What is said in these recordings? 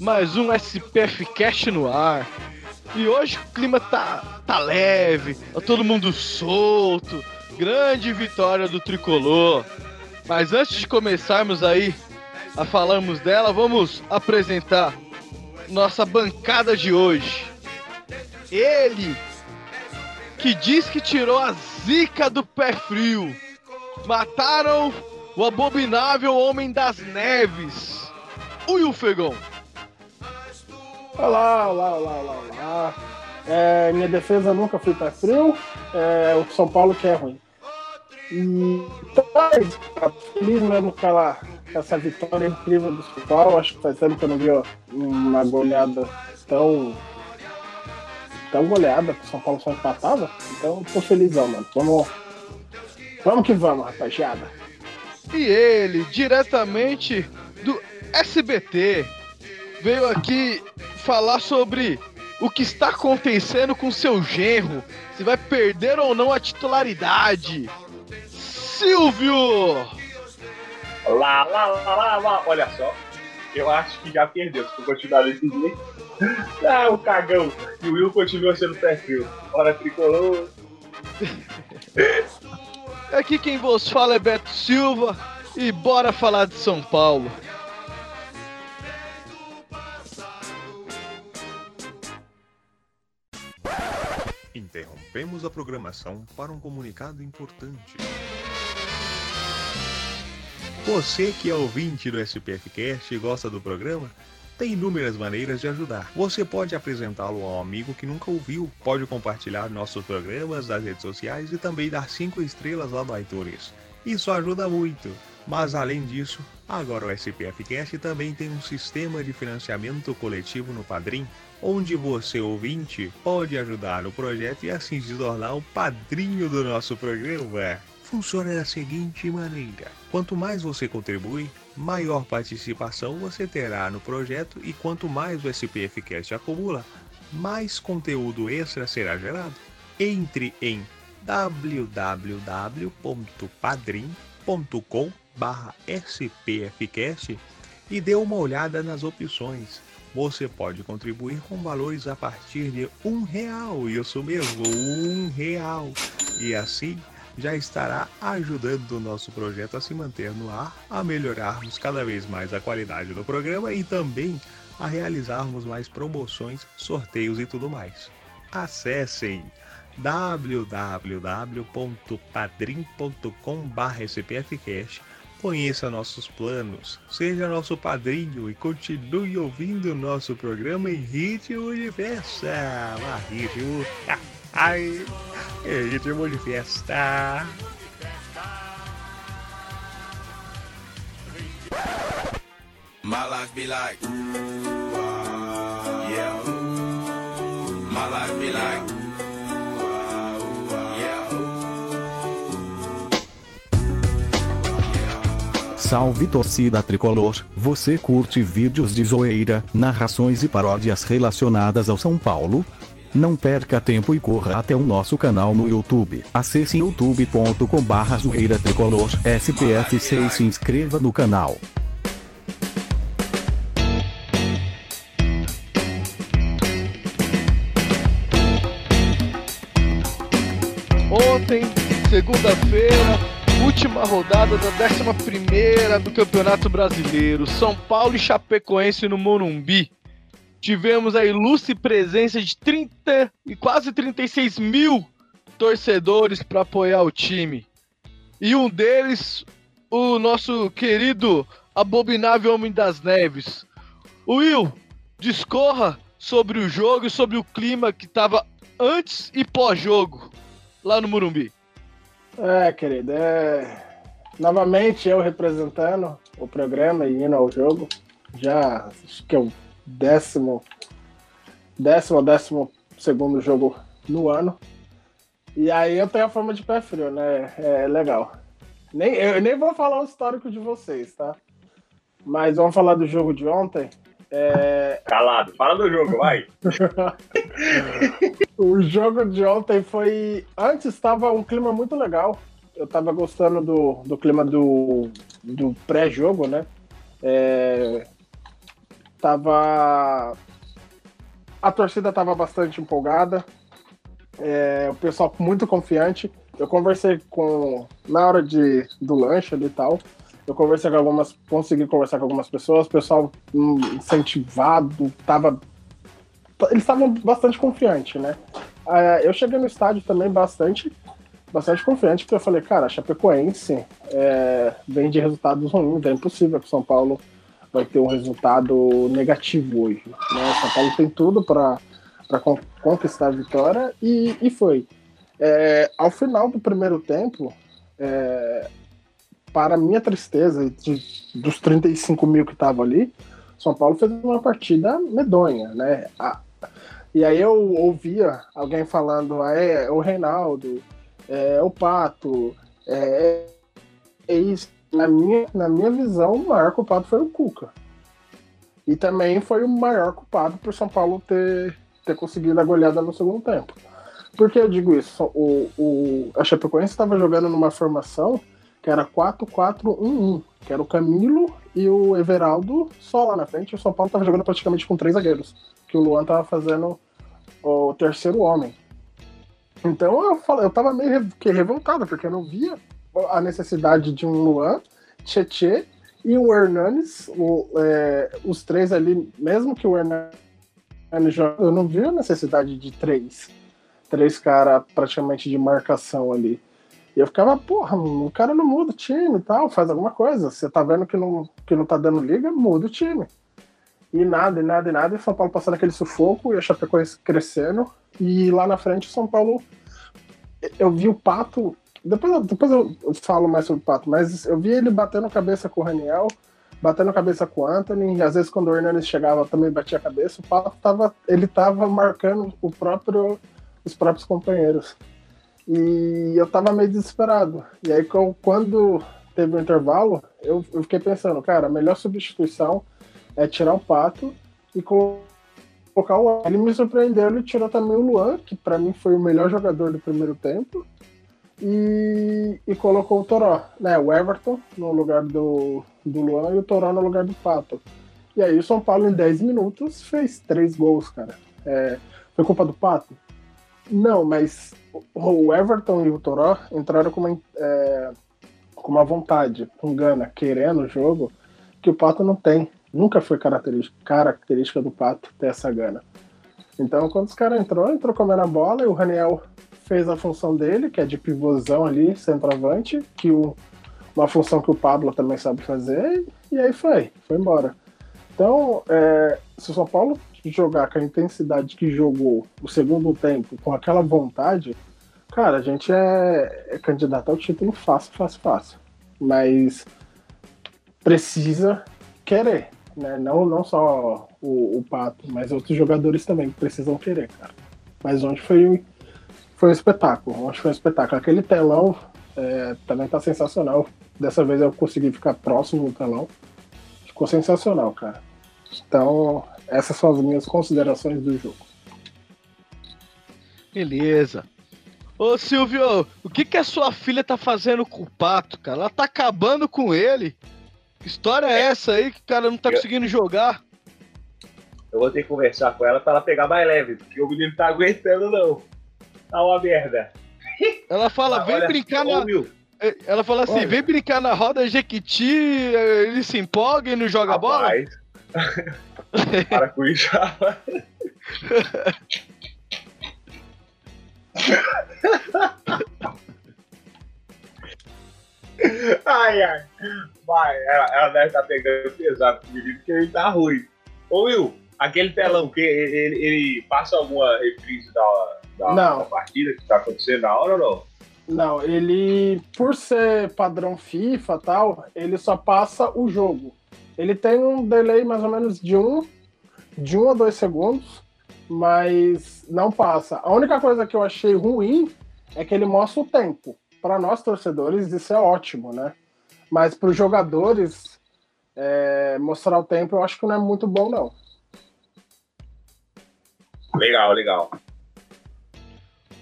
Mais um SPF Cast no ar. E hoje o clima tá, tá leve, tá todo mundo solto. Grande vitória do tricolor. Mas antes de começarmos aí a falarmos dela, vamos apresentar nossa bancada de hoje. Ele que diz que tirou a zica do pé frio. Mataram o abominável Homem das Neves. Will Fegão. Olá, olá, olá, olá, olá. É, minha defesa nunca foi pé frio. É, o São Paulo que é ruim. E tá feliz mesmo com ela, essa vitória incrível do São Paulo. Acho que faz tempo que eu não vi uma goleada tão. tão goleada que o São Paulo só empatava. Então tô felizão, mano. Vamos. Vamos que vamos, rapaziada. E ele, diretamente do SBT, veio aqui falar sobre o que está acontecendo com seu genro. Se vai perder ou não a titularidade. Silvio! Lá, lá, lá, lá, lá. Olha só, eu acho que já perdeu. Se for continuar desse jeito. Ah, o cagão. E o Will continua sendo perfil. Hora tricolor. Aqui quem vos fala é Beto Silva. E bora falar de São Paulo. Interrompemos a programação para um comunicado importante. Você que é ouvinte do SPFcast e gosta do programa, tem inúmeras maneiras de ajudar. Você pode apresentá-lo a um amigo que nunca ouviu, pode compartilhar nossos programas nas redes sociais e também dar 5 estrelas lá no iTunes. Isso ajuda muito. Mas além disso, agora o SPFcast também tem um sistema de financiamento coletivo no Padrim, onde você, ouvinte, pode ajudar o projeto e assim se tornar o padrinho do nosso programa. Funciona da seguinte maneira: quanto mais você contribui, maior participação você terá no projeto e quanto mais o SPFcast acumula, mais conteúdo extra será gerado. Entre em www.padrim.com barra SPFcast e dê uma olhada nas opções. Você pode contribuir com valores a partir de um real, isso mesmo, um real. E assim já estará ajudando o nosso projeto a se manter no ar, a melhorarmos cada vez mais a qualidade do programa e também a realizarmos mais promoções, sorteios e tudo mais. Acessem www.padrim.com.br Conheça nossos planos, seja nosso padrinho e continue ouvindo nosso programa em ritmo festa. Ah, ritmo. Ai, ritmo de festa. My life be like, yeah. My life be like. Salve torcida tricolor, você curte vídeos de zoeira, narrações e paródias relacionadas ao São Paulo? Não perca tempo e corra até o nosso canal no YouTube. Acesse youtube.com barra zoeira tricolor SPFC e se inscreva no canal. Ontem, segunda-feira, última rodada da 11 do Campeonato Brasileiro. São Paulo e Chapecoense no Morumbi. Tivemos a ilustre presença de 30 e quase 36 mil torcedores para apoiar o time. E um deles, o nosso querido abominável Homem das Neves. Will, discorra sobre o jogo e sobre o clima que estava antes e pós-jogo lá no Morumbi. É, querido, é... novamente eu representando o programa e indo ao jogo. Já acho que é o décimo décimo décimo segundo jogo no ano. E aí eu tenho a forma de pé frio, né? É legal. Nem, eu nem vou falar o histórico de vocês, tá? Mas vamos falar do jogo de ontem. É... Calado, fala do jogo, vai. o jogo de ontem foi. Antes estava um clima muito legal. Eu estava gostando do, do clima do, do pré-jogo, né? É... Tava. A torcida estava bastante empolgada. É... O pessoal muito confiante. Eu conversei com. Na hora de, do lanche ali e tal eu conversei com algumas, consegui conversar com algumas pessoas, o pessoal hum, incentivado, tava. Eles estavam bastante confiantes, né? Ah, eu cheguei no estádio também bastante, bastante confiante, porque eu falei, cara, Chapecoense é, vem de resultados ruins, é impossível que o São Paulo vai ter um resultado negativo hoje. Né? São Paulo tem tudo para conquistar a vitória e, e foi. É, ao final do primeiro tempo, é, para minha tristeza, de, dos 35 mil que estavam ali, São Paulo fez uma partida medonha, né? A, e aí eu ouvia alguém falando, ah, é, é o Reinaldo, é, o Pato, é, é isso. Na minha, na minha visão, o maior culpado foi o Cuca. E também foi o maior culpado por São Paulo ter, ter conseguido a goleada no segundo tempo. Por que eu digo isso? O, o, a Chapecoense estava jogando numa formação que era 4-4-1-1, que era o Camilo e o Everaldo só lá na frente. O São Paulo estava jogando praticamente com três zagueiros, que o Luan estava fazendo o terceiro homem. Então eu, falei, eu tava meio que revoltado, porque eu não via a necessidade de um Luan, Tietê e o Hernanes, o, é, os três ali, mesmo que o Hernanes joga, eu não vi a necessidade de três. Três caras praticamente de marcação ali. E eu ficava, porra, o cara não muda o time e tal, faz alguma coisa. Você tá vendo que não, que não tá dando liga, muda o time. E nada, e nada, e nada. E São Paulo passando aquele sufoco e a Chapecoense crescendo. E lá na frente, São Paulo. Eu vi o Pato. Depois, depois eu falo mais sobre o Pato, mas eu vi ele batendo cabeça com o Raniel, batendo cabeça com o Anthony. E às vezes, quando o Hernandes chegava, também batia a cabeça. O Pato tava. Ele tava marcando o próprio, os próprios companheiros. E eu tava meio desesperado. E aí, quando teve o um intervalo, eu, eu, fiquei pensando, cara, a melhor substituição é tirar o Pato e colocar o. Ele me surpreendeu, ele tirou também o Luan, que para mim foi o melhor jogador do primeiro tempo. E, e colocou o Toró, né? O Everton no lugar do, do Luan e o Toró no lugar do Pato. E aí o São Paulo em 10 minutos fez três gols, cara. É, foi culpa do Pato? Não, mas o Everton e o Toró entraram com uma, é, com uma vontade, com gana, querendo o jogo, que o Pato não tem. Nunca foi característica, característica do Pato ter essa gana. Então, quando os caras entrou, entrou comendo a bola e o Raniel fez a função dele, que é de pivôzão ali, centroavante, que o, uma função que o Pablo também sabe fazer, e aí foi, foi embora. Então, é, se o São Paulo jogar com a intensidade que jogou o segundo tempo, com aquela vontade, cara, a gente é, é candidato ao título fácil, fácil, fácil. Mas precisa querer, né? Não, não só o, o Pato, mas outros jogadores também precisam querer, cara. Mas ontem foi, foi um espetáculo. Ontem foi um espetáculo. Aquele telão é, também tá sensacional. Dessa vez eu consegui ficar próximo do telão. Ficou sensacional, cara. Então, essas são as minhas considerações do jogo. Beleza. Ô Silvio, o que que a sua filha tá fazendo com o pato, cara? Ela tá acabando com ele. Que história é essa aí que o cara não tá conseguindo jogar? Eu vou ter que conversar com ela pra ela pegar mais leve, porque o menino tá aguentando não. Tá uma merda. Ela fala, vem brincar na. É, ela fala assim, Olha. vem brincar na roda Jequiti, ele se empolga e não joga Rapaz. bola? Para com isso. ai, ai. Vai, ela, ela deve estar tá pegando pesado com o menino, porque ele tá ruim. Ô, Will, aquele telão, que ele, ele passa alguma reprise da, da, da, partida que tá acontecendo na hora ou não? Não, ele, por ser padrão FIFA e tal, ele só passa o jogo. Ele tem um delay mais ou menos de um, de um a dois segundos mas não passa. A única coisa que eu achei ruim é que ele mostra o tempo. Para nós torcedores, isso é ótimo, né? Mas para os jogadores, é, mostrar o tempo eu acho que não é muito bom, não. Legal, legal.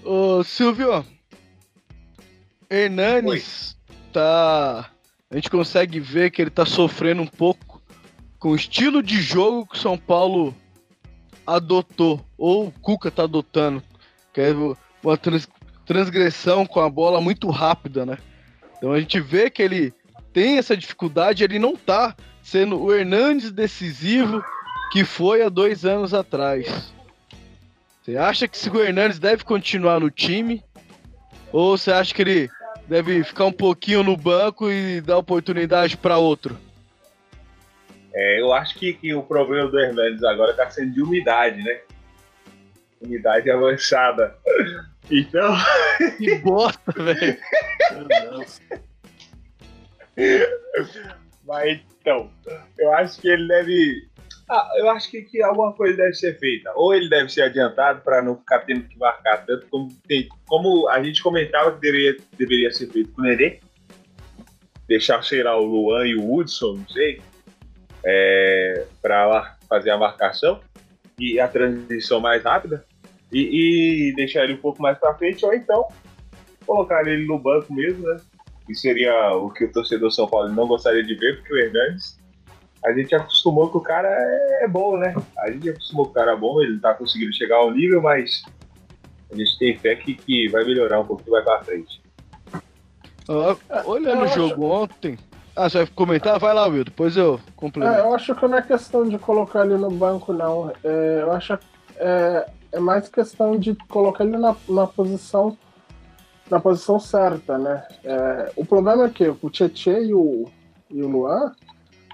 Ô, Silvio, Hernanes Oi. tá. A gente consegue ver que ele tá sofrendo um pouco com o estilo de jogo que o São Paulo adotou, ou o Cuca tá adotando, que é uma trans, transgressão com a bola muito rápida, né? Então a gente vê que ele tem essa dificuldade, ele não tá sendo o Hernandes decisivo que foi há dois anos atrás. Você acha que o Hernandes deve continuar no time? Ou você acha que ele deve ficar um pouquinho no banco e dar oportunidade para outro? É, eu acho que, que o problema do Hernandes agora está sendo de umidade, né? Umidade avançada. Então. Que bosta, velho. Mas então, eu acho que ele deve. Ah, eu acho que, que alguma coisa deve ser feita. Ou ele deve ser adiantado para não ficar tendo que marcar tanto como, tem, como a gente comentava que deveria, deveria ser feito com o Nenê. Deixar, sei lá, o Luan e o Hudson, não sei é, para fazer a marcação e a transição mais rápida e, e deixar ele um pouco mais para frente, ou então colocar ele no banco mesmo, né? Que seria o que o torcedor São Paulo não gostaria de ver, porque o Hernandes, a gente acostumou que o cara é, é bom, né? A gente acostumou que o cara é bom, ele tá conseguindo chegar ao nível, mas a gente tem fé que, que vai melhorar um pouquinho mais pra frente. olhando o jogo ontem, ah, você vai comentar? Vai lá, Will, depois eu complemento. É, eu acho que não é questão de colocar ele no banco, não. É, eu acho é, é mais questão de colocar ele na, na posição na posição certa, né? É, o problema é que o Tietchan e o, e o Luan,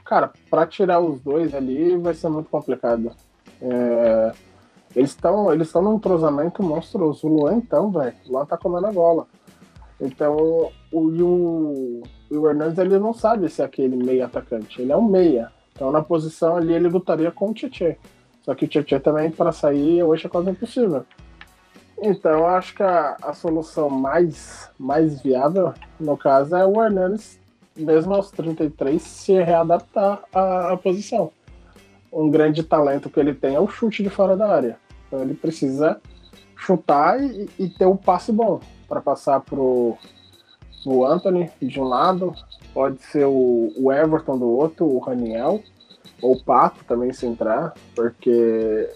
cara, para tirar os dois ali vai ser muito complicado. É, eles estão eles num entrosamento monstruoso. O Luan, então, velho, o Luan tá comendo a bola. Então, o, o, o Hernandes ele não sabe se é aquele meia atacante. Ele é um meia. Então, na posição ali, ele lutaria com o Tietchan. Só que o Tietchan também, para sair, hoje é quase impossível. Então, eu acho que a, a solução mais, mais viável, no caso, é o Hernandes, mesmo aos 33, se readaptar à, à posição. Um grande talento que ele tem é o chute de fora da área. Então, ele precisa chutar e, e ter um passe bom para passar pro, o Anthony de um lado, pode ser o, o Everton do outro, o Raniel, ou o Pato também se entrar, porque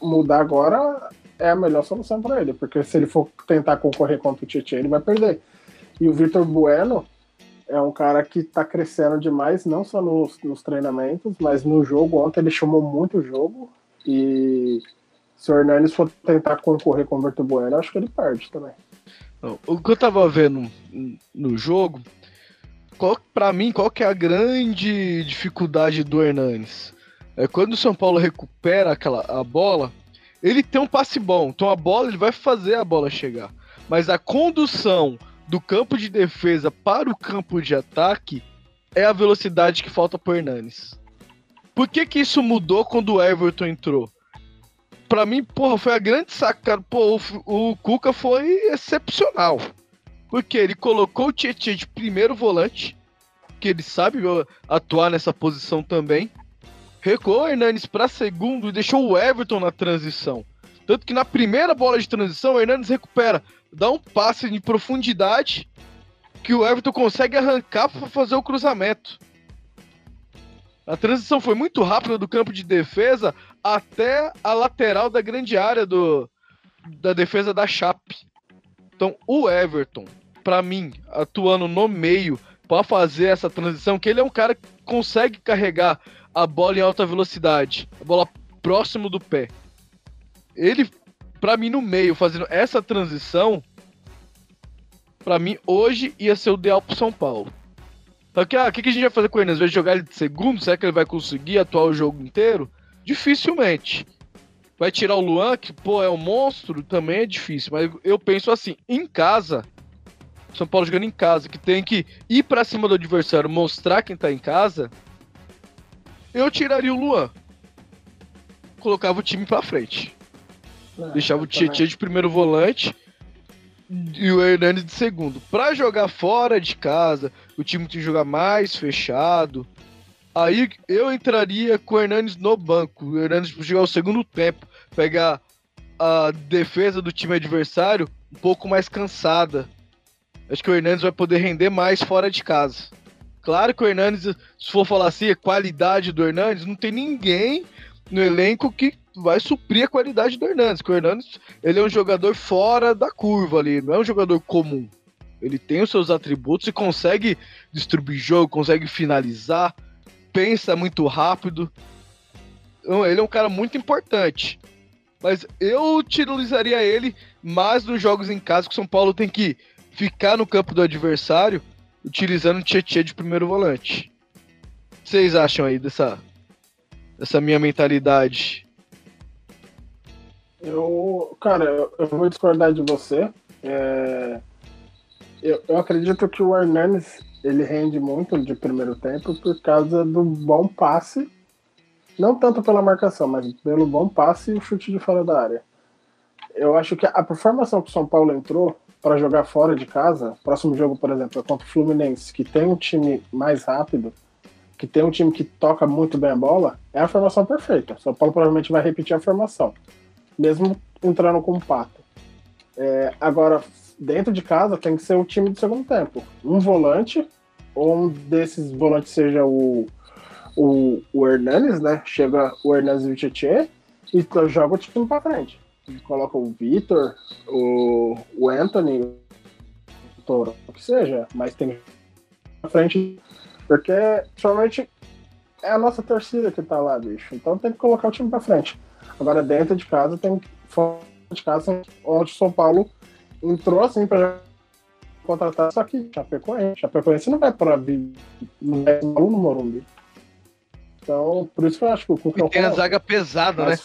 mudar agora é a melhor solução para ele, porque se ele for tentar concorrer contra o Tietchan, ele vai perder. E o Vitor Bueno é um cara que está crescendo demais, não só nos, nos, treinamentos, mas no jogo. Ontem ele chamou muito o jogo. E se o Hernandes for tentar concorrer com o Vitor Bueno, acho que ele perde também. O que eu tava vendo no jogo, qual, pra mim, qual que é a grande dificuldade do Hernanes? É quando o São Paulo recupera aquela, a bola, ele tem um passe bom. Então a bola, ele vai fazer a bola chegar. Mas a condução do campo de defesa para o campo de ataque é a velocidade que falta pro Hernanes. Por que que isso mudou quando o Everton entrou? Pra mim, porra, foi a grande sacada. Pô, o, o Cuca foi excepcional. Porque ele colocou o Tietchan de primeiro volante, que ele sabe atuar nessa posição também. Recuou o Hernanes para segundo e deixou o Everton na transição. Tanto que na primeira bola de transição, o Hernandes recupera, dá um passe em profundidade que o Everton consegue arrancar para fazer o cruzamento. A transição foi muito rápida do campo de defesa até a lateral da grande área do, da defesa da Chape. Então, o Everton, para mim, atuando no meio para fazer essa transição, que ele é um cara que consegue carregar a bola em alta velocidade, a bola próximo do pé. Ele, para mim, no meio, fazendo essa transição, para mim, hoje ia ser o ideal pro São Paulo. Só que, ah, que, que a gente vai fazer com ele? Às vezes jogar ele de segundo, será que ele vai conseguir atuar o jogo inteiro? Dificilmente. Vai tirar o Luan, que, pô, é um monstro, também é difícil. Mas eu penso assim, em casa, São Paulo jogando em casa, que tem que ir para cima do adversário, mostrar quem tá em casa, eu tiraria o Luan. Colocava o time pra frente. Deixava o Tietchan de primeiro volante e o Hernandes de segundo. Para jogar fora de casa, o time tem que jogar mais fechado. Aí eu entraria com o Hernandes no banco. O Hernandes jogar o segundo tempo, pegar a defesa do time adversário um pouco mais cansada. Acho que o Hernandes vai poder render mais fora de casa. Claro que o Hernandes, se for falar assim, a qualidade do Hernandes, não tem ninguém no elenco que vai suprir a qualidade do Hernandes. Porque o Hernandes ele é um jogador fora da curva ali, não é um jogador comum. Ele tem os seus atributos e consegue distribuir jogo, consegue finalizar, pensa muito rápido. Ele é um cara muito importante. Mas eu utilizaria ele mais nos jogos em casa, que o São Paulo tem que ficar no campo do adversário, utilizando o Tietchan de primeiro volante. O que vocês acham aí dessa, dessa minha mentalidade? Eu, cara, eu vou discordar de você. É, eu, eu acredito que o Hernanes ele rende muito de primeiro tempo por causa do bom passe. Não tanto pela marcação, mas pelo bom passe e o chute de fora da área. Eu acho que a formação que o São Paulo entrou para jogar fora de casa, próximo jogo, por exemplo, é contra o Fluminense, que tem um time mais rápido, que tem um time que toca muito bem a bola, é a formação perfeita. São Paulo provavelmente vai repetir a formação mesmo entrando com o Pato. É, agora, dentro de casa, tem que ser o time do segundo tempo. Um volante, ou um desses volantes seja o, o, o Hernanes, né? Chega o Hernanes e o Tietchan e joga o time pra frente. Coloca o Vitor, o, o Anthony, o Toro, o que seja, mas tem pra frente, porque somente é a nossa torcida que tá lá, bicho. Então tem que colocar o time pra frente. Agora, dentro de casa, tem fora de casa, onde o São Paulo entrou assim para contratar, só que Chapecoense. Chapecoense não vai para não vai no Morumbi. Então, por isso que eu acho que o Cuca e tem a zaga pesada, né?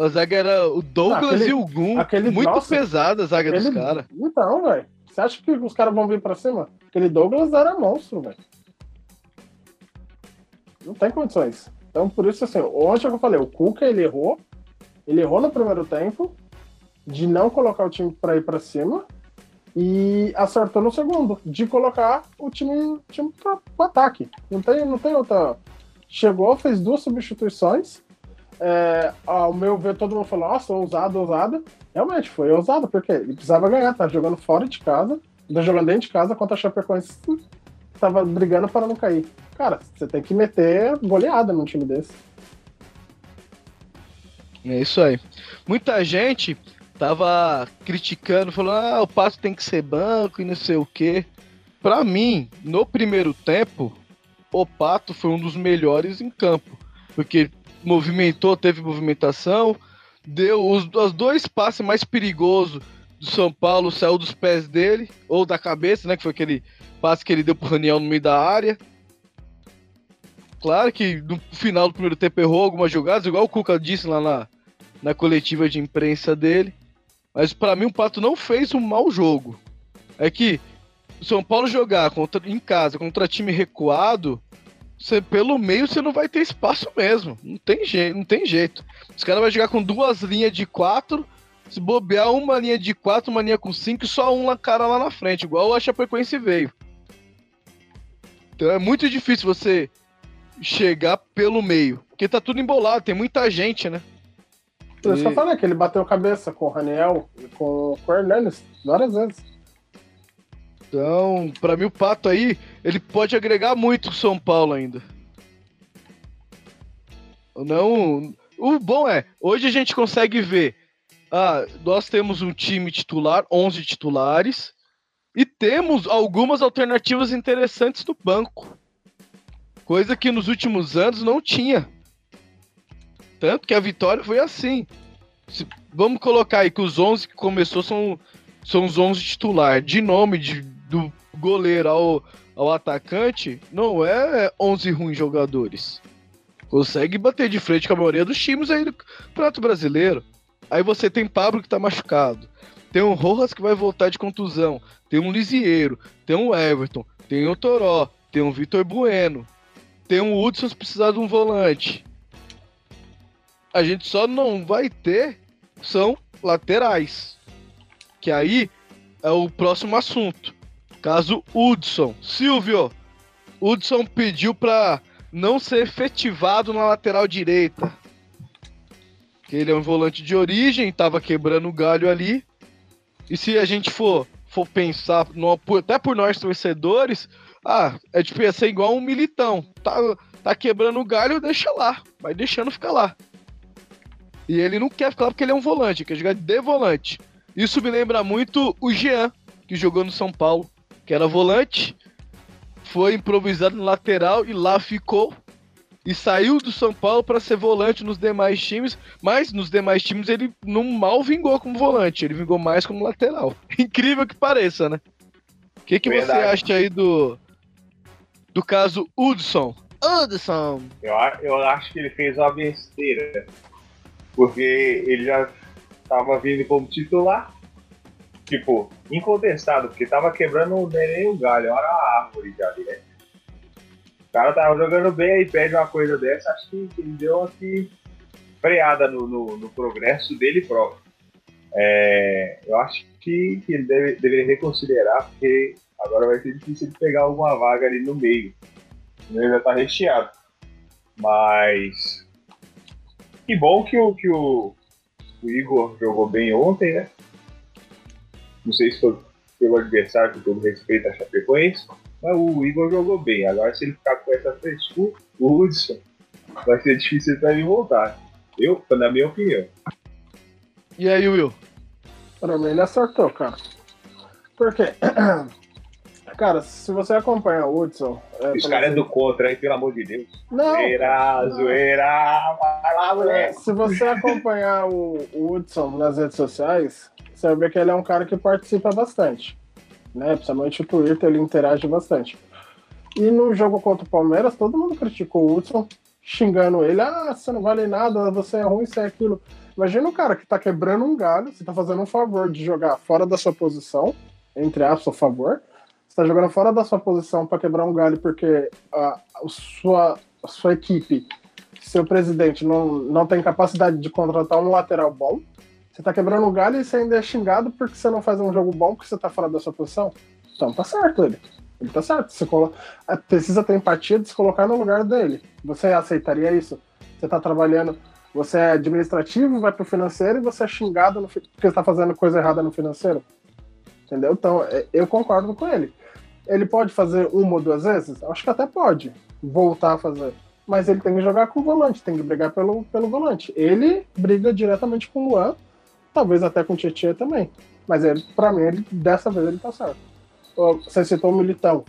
A zaga era o Douglas ah, aquele, e o Gum. Aquele, muito nossa, pesada a zaga aquele, dos caras. Então, velho. Você acha que os caras vão vir pra cima? Aquele Douglas era monstro, velho. Não tem condições. Então, por isso, assim, ontem eu falei, o Cuca ele errou, ele errou no primeiro tempo de não colocar o time para ir para cima e acertou no segundo, de colocar o time, time para o ataque. Não tem, não tem outra. Chegou, fez duas substituições. É, ao meu ver, todo mundo falou: Nossa, ousado, ousado. Realmente foi ousado, porque ele precisava ganhar, tá jogando fora de casa, tá jogando dentro de casa contra a Chapecoense, tava brigando para não cair. Cara, você tem que meter goleada num time desse. É isso aí. Muita gente tava criticando, falando: ah, o Pato tem que ser banco e não sei o quê. Para mim, no primeiro tempo, o Pato foi um dos melhores em campo, porque movimentou, teve movimentação, deu os, os dois passes mais perigosos do São Paulo, saiu dos pés dele, ou da cabeça, né? Que foi aquele passe que ele deu pro Raniel no meio da área. Claro que no final do primeiro tempo errou algumas jogadas, igual o Cuca disse lá na, na coletiva de imprensa dele. Mas para mim o Pato não fez um mau jogo. É que o São Paulo jogar contra, em casa contra time recuado, você, pelo meio você não vai ter espaço mesmo. Não tem jeito, não tem jeito. Os caras vão jogar com duas linhas de quatro, se bobear uma linha de quatro, uma linha com cinco só um cara lá na frente, igual a Chapecoense veio. Então é muito difícil você chegar pelo meio, porque tá tudo embolado, tem muita gente, né? Eu só falei que ele bateu cabeça com o Raniel e com o Hernandes várias vezes. Então, para mim o Pato aí, ele pode agregar muito o São Paulo ainda. Não, o bom é, hoje a gente consegue ver, ah, nós temos um time titular, 11 titulares, e temos algumas alternativas interessantes no banco. Coisa que nos últimos anos não tinha. Tanto que a vitória foi assim. Se, vamos colocar aí que os 11 que começou são, são os 11 titular. De nome de, do goleiro ao, ao atacante, não é 11 ruins jogadores. Consegue bater de frente com a maioria dos times aí do Prato Brasileiro. Aí você tem Pablo que tá machucado. Tem um Rojas que vai voltar de contusão. Tem um Lisieiro. Tem um Everton. Tem o Toró. Tem um Vitor Bueno. Tem um Hudson se precisar de um volante. A gente só não vai ter são laterais. Que aí é o próximo assunto. Caso Hudson. Silvio, Hudson pediu para não ser efetivado na lateral direita. Ele é um volante de origem, estava quebrando o galho ali. E se a gente for, for pensar, no, até por nós torcedores, ah, é tipo, ia ser igual um militão. Tá, tá quebrando o galho, deixa lá. Vai deixando ficar lá. E ele não quer ficar lá porque ele é um volante, quer jogar de volante. Isso me lembra muito o Jean, que jogou no São Paulo, que era volante, foi improvisado no lateral e lá ficou. E saiu do São Paulo para ser volante nos demais times, mas nos demais times ele não mal vingou como volante, ele vingou mais como lateral. Incrível que pareça, né? O que, que você acha aí do, do caso Hudson? Hudson! Eu, eu acho que ele fez uma besteira, porque ele já estava vindo como titular, tipo, incontestado, porque tava quebrando nem o galho, era a árvore já ali, né? O cara tava jogando bem aí pede uma coisa dessa, acho que ele deu uma freada no, no, no, progresso dele próprio. É, eu acho que, que ele deve, deveria reconsiderar, porque agora vai ser difícil de pegar alguma vaga ali no meio. Ele já tá recheado. Mas. Que bom que o, que o, o Igor jogou bem ontem, né? Não sei se foi pelo adversário, com todo respeito a Chapecoense, mas o Igor jogou bem. Agora, se ele ficar com essa frescura, o Hudson vai ser difícil para ele voltar. Eu, na minha opinião. E aí, Will? Para mim, ele acertou, cara. Por quê? Cara, se você acompanha o Hudson. É, Esse cara é do contra, hein? Pelo amor de Deus. Não. Zoeira, não. zoeira. Vai lá, moleque. Se você acompanhar o, o Hudson nas redes sociais, você vai ver que ele é um cara que participa bastante. Né? Principalmente o Twitter, ele interage bastante. E no jogo contra o Palmeiras, todo mundo criticou o Hudson, xingando ele. Ah, você não vale nada, você é ruim, você é aquilo. Imagina o cara que tá quebrando um galho, você tá fazendo um favor de jogar fora da sua posição, entre aspas, favor está jogando fora da sua posição para quebrar um galho porque a, a, sua, a sua equipe, seu presidente, não, não tem capacidade de contratar um lateral bom. Você está quebrando o galho e você ainda é xingado porque você não faz um jogo bom porque você está fora da sua posição. Então tá certo ele. Ele tá certo. Você. É, precisa ter empatia de se colocar no lugar dele. Você aceitaria isso? Você está trabalhando, você é administrativo, vai pro financeiro e você é xingado no... porque está fazendo coisa errada no financeiro? Entendeu? Então, é, eu concordo com ele. Ele pode fazer uma ou duas vezes? Acho que até pode voltar a fazer. Mas ele tem que jogar com o volante, tem que brigar pelo, pelo volante. Ele briga diretamente com o Luan, talvez até com o Tietchan também. Mas ele, pra mim, ele, dessa vez ele tá certo. Você citou o Militão.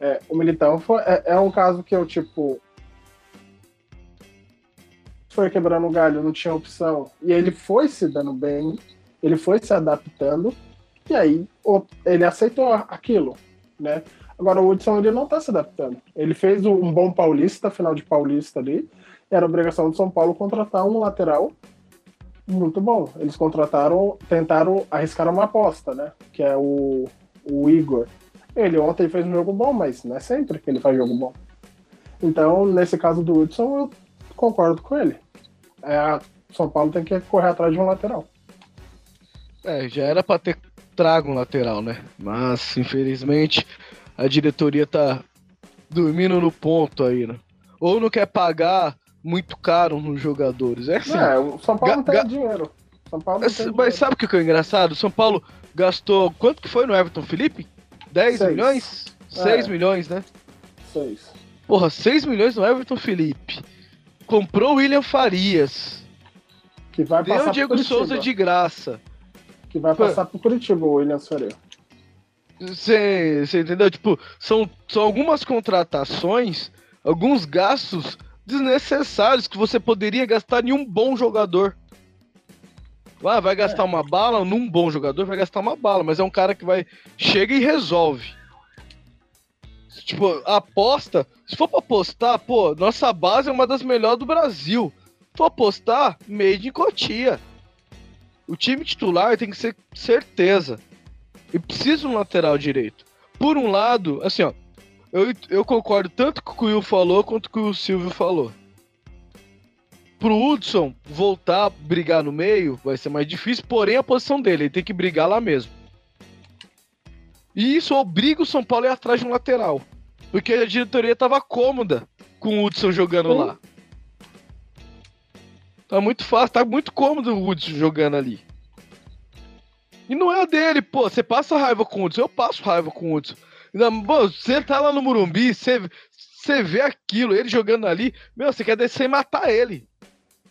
É, o Militão foi, é, é um caso que eu, tipo, foi quebrando o galho, não tinha opção. E ele foi se dando bem, ele foi se adaptando, e aí ele aceitou aquilo né? Agora o Hudson ele não está se adaptando. Ele fez um bom paulista, final de paulista ali. Era obrigação do São Paulo contratar um lateral muito bom. Eles contrataram, tentaram arriscar uma aposta, né? Que é o, o Igor. Ele ontem fez um jogo bom, mas não é sempre que ele faz jogo bom. Então, nesse caso do Hudson, eu concordo com ele. É, São Paulo tem que correr atrás de um lateral. É, já era para ter trago um lateral, né? Mas, infelizmente, a diretoria tá dormindo no ponto aí, né? Ou não quer pagar muito caro nos jogadores. É assim. É, o São Paulo não tem dinheiro. São Paulo Mas dinheiro. sabe o que é engraçado? São Paulo gastou. Quanto que foi no Everton Felipe? 10 Seis. milhões? 6 é. milhões, né? 6. Porra, 6 milhões no Everton Felipe. Comprou o William Farias. Que vai Deu o Diego Souza de graça que vai passar pro Curitiba, o Williams Faria. Você entendeu? Tipo, são, são algumas contratações, alguns gastos desnecessários que você poderia gastar em um bom jogador. Ah, vai gastar é. uma bala num bom jogador, vai gastar uma bala, mas é um cara que vai chega e resolve. Tipo, aposta, se for pra apostar, pô, nossa base é uma das melhores do Brasil. Se for apostar, made in Cotia. O time titular tem que ser certeza. E precisa um lateral direito. Por um lado, assim, ó, eu, eu concordo tanto com o que o Will falou quanto com o que o Silvio falou. pro Hudson voltar a brigar no meio vai ser mais difícil, porém a posição dele, ele tem que brigar lá mesmo. E isso obriga o São Paulo a ir atrás de um lateral. Porque a diretoria tava cômoda com o Hudson jogando Sim. lá. Tá muito fácil, tá muito cômodo o Hudson jogando ali. E não é a dele, pô. Você passa raiva com o Hudson, eu passo raiva com o Hudson. Você tá lá no Murumbi, você, você vê aquilo, ele jogando ali, meu, você quer descer e matar ele.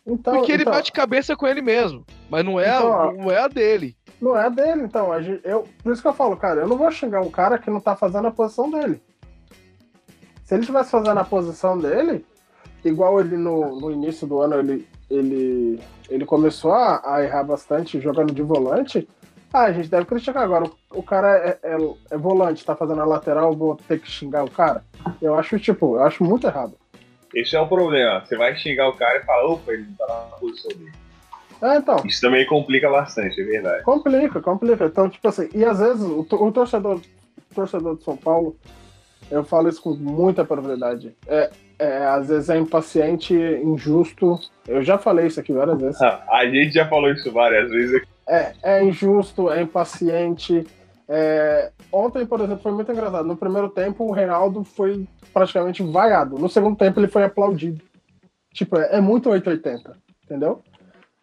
Então, Porque ele então, bate cabeça com ele mesmo. Mas não é, então, não é a dele. Não é a dele, então. A eu, por isso que eu falo, cara, eu não vou xingar um cara que não tá fazendo a posição dele. Se ele estivesse fazendo a posição dele, igual ele no, no início do ano, ele, ele, ele começou a, a errar bastante jogando de volante. Ah, a gente deve criticar agora. O, o cara é, é, é, volante, tá fazendo a lateral, vou ter que xingar o cara. Eu acho, tipo, eu acho muito errado. Esse é o problema. Você vai xingar o cara e fala, opa, ele não tá na posição dele. É, então. Isso também complica bastante, é verdade. Complica, complica. Então, tipo assim, e às vezes o, o torcedor, o torcedor de São Paulo eu falo isso com muita propriedade. É, é, às vezes é impaciente, injusto. Eu já falei isso aqui várias vezes. a gente já falou isso várias vezes. É, é injusto, é impaciente. É... Ontem, por exemplo, foi muito engraçado. No primeiro tempo, o Reinaldo foi praticamente vaiado. No segundo tempo, ele foi aplaudido. Tipo, é, é muito 880, entendeu?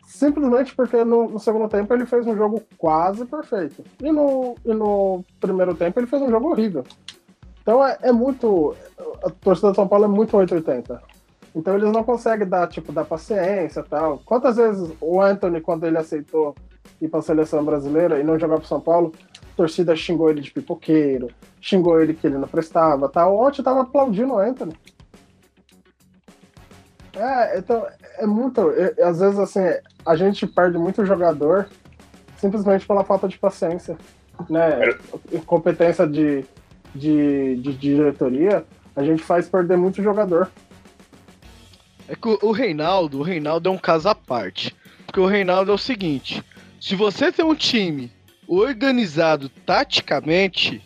Simplesmente porque no, no, segundo tempo ele fez um jogo quase perfeito. E no, e no primeiro tempo ele fez um jogo horrível. Então é, é muito. A torcida de São Paulo é muito 880. Então eles não conseguem dar, tipo, dar paciência e tal. Quantas vezes o Anthony, quando ele aceitou ir para a seleção brasileira e não jogar para São Paulo, a torcida xingou ele de pipoqueiro, xingou ele que ele não prestava tal. Ontem tava aplaudindo o Anthony. É, então, é muito. É, às vezes, assim, a gente perde muito jogador simplesmente pela falta de paciência, né? Incompetência de de, de, diretoria, a gente faz perder muito jogador. É que o, Reinaldo, o Reinaldo é um caso à parte. Porque o Reinaldo é o seguinte: se você tem um time organizado taticamente,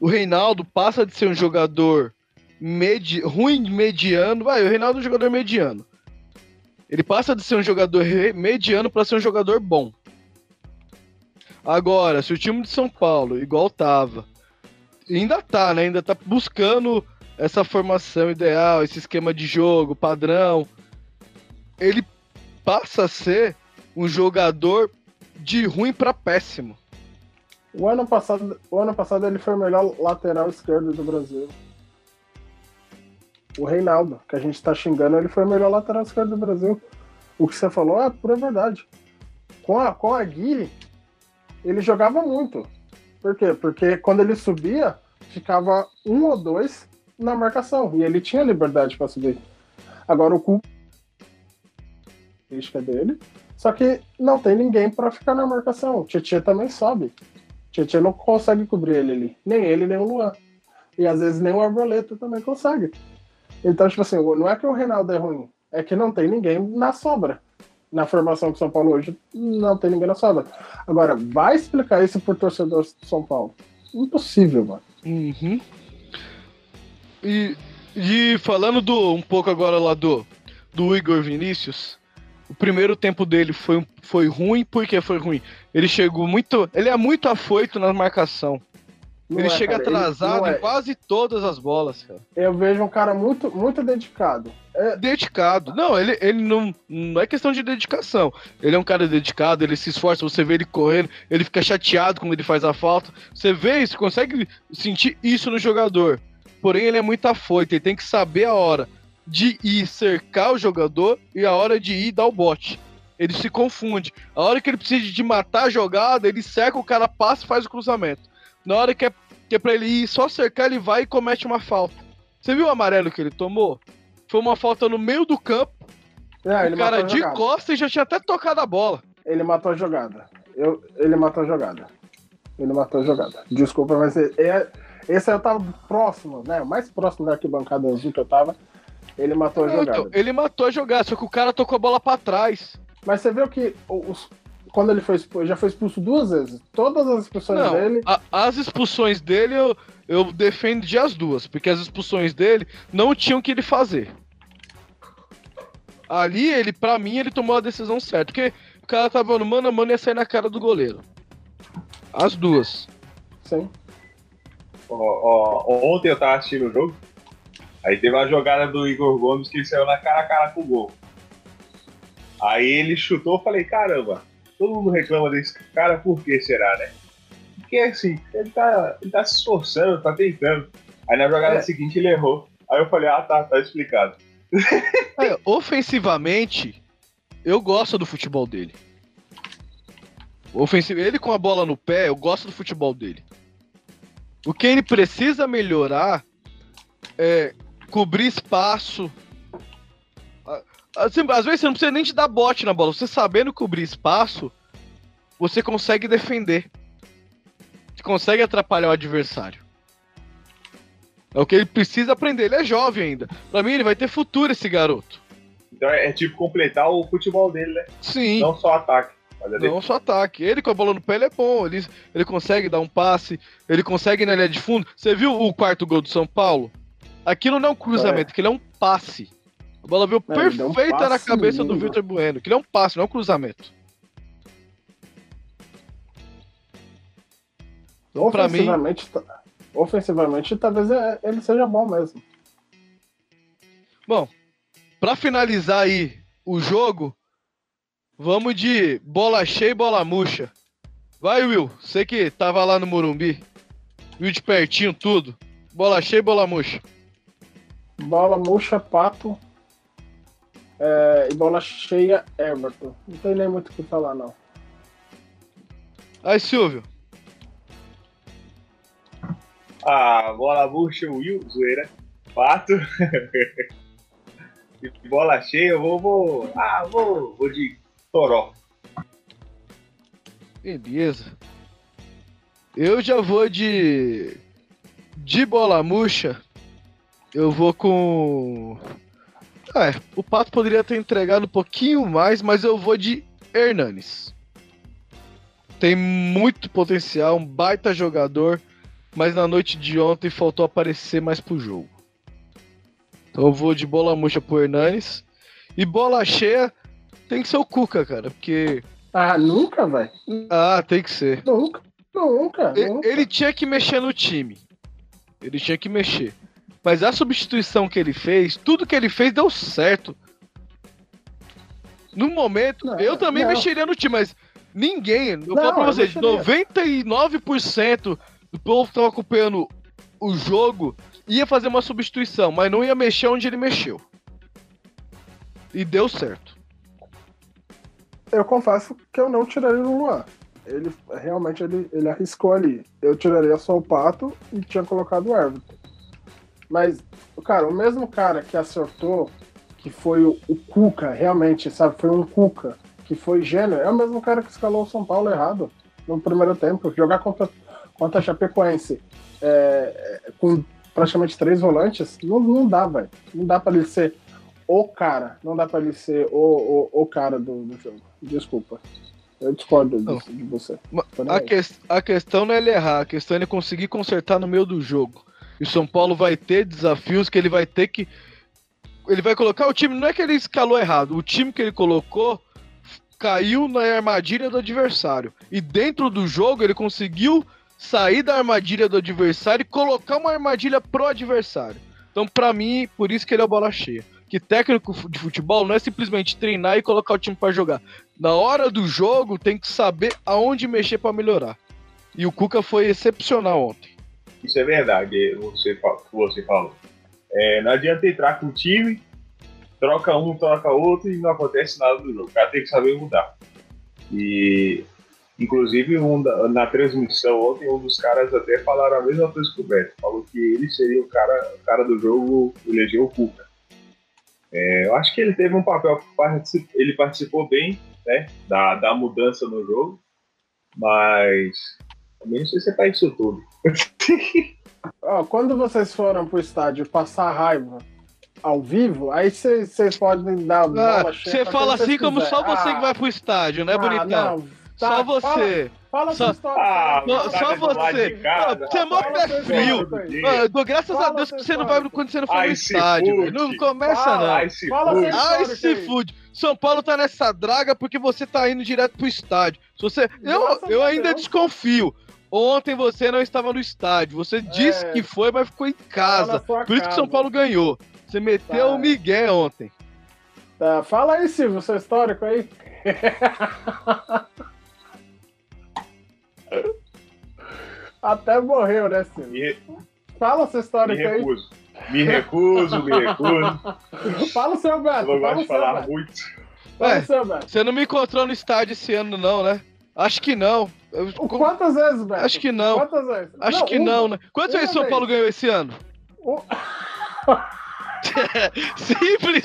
o Reinaldo passa de ser um jogador medi ruim, mediano. Vai, o Reinaldo é um jogador mediano. Ele passa de ser um jogador mediano para ser um jogador bom. Agora, se o time de São Paulo, igual tava, ainda tá, né? Ainda tá buscando essa formação ideal, esse esquema de jogo, padrão. Ele passa a ser um jogador de ruim para péssimo. O ano passado, o ano passado ele foi o melhor lateral esquerdo do Brasil. O Reinaldo, que a gente tá xingando, ele foi o melhor lateral esquerdo do Brasil. O que você falou é pura verdade. Com a, com a Gui, ele jogava muito. Por quê? Porque quando ele subia, ficava um ou dois na marcação. E ele tinha liberdade para subir. Agora o cu é dele. Só que não tem ninguém para ficar na marcação. O Tietchan também sobe. O Tietchan não consegue cobrir ele ali. Nem ele, nem o Luan. E às vezes nem o Arboleta também consegue. Então, tipo assim, não é que o Reinaldo é ruim. É que não tem ninguém na sobra na formação que São Paulo hoje não tem ninguém na sobra. Agora, vai explicar isso por torcedor de São Paulo? Impossível, mano. Uhum. E, e falando do um pouco agora lá do, do Igor Vinícius, o primeiro tempo dele foi, foi ruim, por que foi ruim? Ele chegou muito. Ele é muito afoito na marcação. Não ele é, chega cara, atrasado ele, em é. quase todas as bolas, cara. Eu vejo um cara muito, muito dedicado. É... Dedicado. Não, ele, ele não, não é questão de dedicação. Ele é um cara dedicado, ele se esforça, você vê ele correndo, ele fica chateado quando ele faz a falta. Você vê isso, consegue sentir isso no jogador. Porém, ele é muito afoito, ele tem que saber a hora de ir cercar o jogador e a hora de ir dar o bote. Ele se confunde. A hora que ele precisa de matar a jogada, ele cerca, o cara passa e faz o cruzamento. Na hora que é, que é pra ele ir só cercar, ele vai e comete uma falta. Você viu o amarelo que ele tomou? Foi uma falta no meio do campo. É, o cara de costas já tinha até tocado a bola. Ele matou a jogada. Eu, ele matou a jogada. Ele matou a jogada. Desculpa, mas é, esse eu tava próximo, né? O mais próximo da arquibancada azul que eu tava. Ele matou a jogada. Então, ele matou a jogada, só que o cara tocou a bola para trás. Mas você viu que os, quando ele foi expulso, já foi expulso duas vezes. Todas as expulsões Não, dele. A, as expulsões dele eu, eu defendi as duas, porque as expulsões dele não tinham o que ele fazer. Ali, ele, pra mim, ele tomou a decisão certa. Porque o cara tava no mano a mano e ia sair na cara do goleiro. As duas. Sim. Ó, ó, ontem eu tava assistindo o jogo. Aí teve uma jogada do Igor Gomes que ele saiu na cara a cara com o gol. Aí ele chutou, eu falei, caramba, todo mundo reclama desse cara, por que será, né? Porque assim, ele tá, ele tá se esforçando, tá tentando. Aí na jogada é. seguinte ele errou. Aí eu falei, ah tá, tá explicado. É, ofensivamente, eu gosto do futebol dele. Ofensivo, ele com a bola no pé, eu gosto do futebol dele. O que ele precisa melhorar é cobrir espaço. Assim, às vezes você não precisa nem te dar bote na bola. Você sabendo cobrir espaço, você consegue defender. Você consegue atrapalhar o adversário. É o que ele precisa aprender. Ele é jovem ainda. Pra mim, ele vai ter futuro, esse garoto. Então é, é tipo completar o futebol dele, né? Sim. Não só ataque. Não só ataque. Ele com a bola no pé, ele é bom. Ele, ele consegue dar um passe, ele consegue ir na linha de fundo. Você viu o quarto gol do São Paulo? Aquilo não é um cruzamento, é. aquilo é um passe. A bola veio é, perfeita um na cabeça lindo. do Vitor Bueno. Aquilo é um passe, não é um cruzamento. Então, ofensivamente, mim... ofensivamente, talvez é, ele seja bom mesmo. Bom, para finalizar aí o jogo, vamos de bola cheia e bola murcha. Vai, Will. Você que tava lá no Morumbi. Viu de pertinho tudo. Bola cheia e bola murcha. Bola murcha, pato. É, e bola cheia, Everton. Não tem nem muito o que falar, não. Aí, Silvio. Ah, bola murcha, Will, zoeira. Pato. e bola cheia, eu vou, vou. Ah, vou, vou de Toró. Beleza. Eu já vou de. De bola murcha. Eu vou com. É, o Pato poderia ter entregado um pouquinho mais, mas eu vou de Hernanes. Tem muito potencial, um baita jogador, mas na noite de ontem faltou aparecer mais pro jogo. Então eu vou de bola murcha pro Hernanes. E bola cheia tem que ser o Cuca, cara, porque. Ah, nunca, vai. Ah, tem que ser. Nunca, nunca, ele, nunca. Ele tinha que mexer no time. Ele tinha que mexer. Mas a substituição que ele fez, tudo que ele fez deu certo. No momento, não, eu também não. mexeria no time, mas ninguém, eu não, falo pra vocês, 99% do povo que tava acompanhando o jogo ia fazer uma substituição, mas não ia mexer onde ele mexeu. E deu certo. Eu confesso que eu não tiraria o Luan. Ele realmente ele, ele arriscou ali. Eu tiraria só o Pato e tinha colocado o Everton. Mas, cara, o mesmo cara que acertou, que foi o, o Cuca, realmente, sabe? Foi um Cuca, que foi gênio, é o mesmo cara que escalou o São Paulo errado no primeiro tempo. Jogar contra, contra a Chapecoense é, com praticamente três volantes, não, não dá, velho. Não dá para ele ser o cara. Não dá para ele ser o, o, o cara do, do jogo. Desculpa. Eu discordo disso, de você. A, que, a questão não é ele errar, a questão é ele conseguir consertar no meio do jogo. E o São Paulo vai ter desafios que ele vai ter que. Ele vai colocar o time. Não é que ele escalou errado. O time que ele colocou caiu na armadilha do adversário. E dentro do jogo ele conseguiu sair da armadilha do adversário e colocar uma armadilha pro adversário. Então, para mim, por isso que ele é bola cheia. Que técnico de futebol não é simplesmente treinar e colocar o time para jogar. Na hora do jogo, tem que saber aonde mexer para melhorar. E o Cuca foi excepcional ontem. Isso é verdade, você, você falou. É, não adianta entrar com o time, troca um, troca outro e não acontece nada do jogo. O cara tem que saber mudar. E, inclusive, um, na transmissão ontem, um dos caras até falaram a mesma coisa que o Beto. Falou que ele seria o cara, o cara do jogo, elegeu o Cuca. É, eu acho que ele teve um papel, ele participou bem né, da, da mudança no jogo, mas também não sei se é pra isso tudo. quando vocês foram pro estádio passar raiva ao vivo, aí vocês podem dar ah, Você fala assim como só você ah, que vai pro estádio, né, ah, bonitão? Não, tá, só você. Fala Só- sua história. Ah, Só, tá só você. Não, Você é mó Fala pé frio. Deus. Mano, graças a Fala Deus sua que você não vai quando você não for no estádio. Não começa, Fala, não. Ai, se Fala Kay. fude. São Paulo tá nessa draga porque você tá indo direto pro estádio. Se você, eu, eu a ainda Deus. desconfio. Ontem você não estava no estádio. Você disse É. que foi, mas ficou em casa. Por isso que São. Paulo ganhou. Você meteu Tá. o Miguel ontem. Tá, fala aí, Silvio, seu histórico aí. Até morreu, né, Silvio? Me, Fala seu me histórico aí. recuso. Me recuso, me recuso. Fala o seu Eu Beto. não Fala gosto o de falar Beto. muito. Fala Ué. o seu Beto. Você não me encontrou no estádio esse ano, não, né? Acho que não. Eu- Quantas vezes, Beto? Acho que não. Quantas vezes? Acho que não, né? Quantas uma vezes São vez. Paulo ganhou esse ano? Um- simples,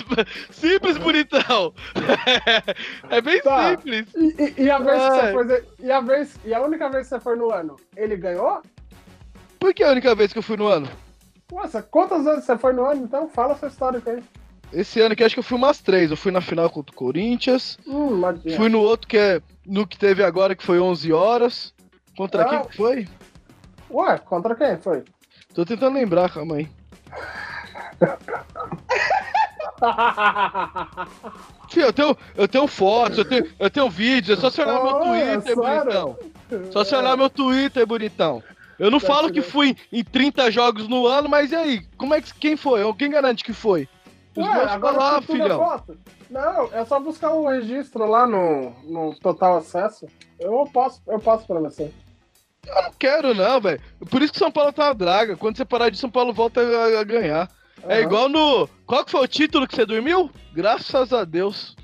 simples, bonitão. é bem Tá. simples. E, e- a vez que você foi. E a, vez, e a única vez que você foi no ano, ele ganhou? Por que a única vez que eu fui no ano? Nossa, quantas vezes você foi no ano? Então fala sua histórico aí. Esse ano que acho que eu fui umas três. Eu fui na final contra o Corinthians. Hum. Fui no outro que é. No que teve agora, que foi 11 horas. Contra Ah. quem que foi? Ué, contra quem foi? Tô tentando lembrar, calma aí. Fih, eu tenho, eu tenho fotos, eu tenho, eu tenho vídeos, é só você olhar meu Oh, Twitter, sério? bonitão. Só você olhar meu Twitter, bonitão. Eu não Tá falo que fui em 30 jogos no ano, mas e aí? Como é que quem foi? Quem garante que foi? Os Ué, agora lá, é filhão. Não, é só buscar o registro lá no, no Total Acesso. Eu posso, eu passo pra você. Eu não quero, não, velho. Por isso que São Paulo tá uma draga. Quando você parar de São Paulo, volta a, a ganhar. É Aham. igual no. Qual que foi o título que você dormiu? Graças a Deus.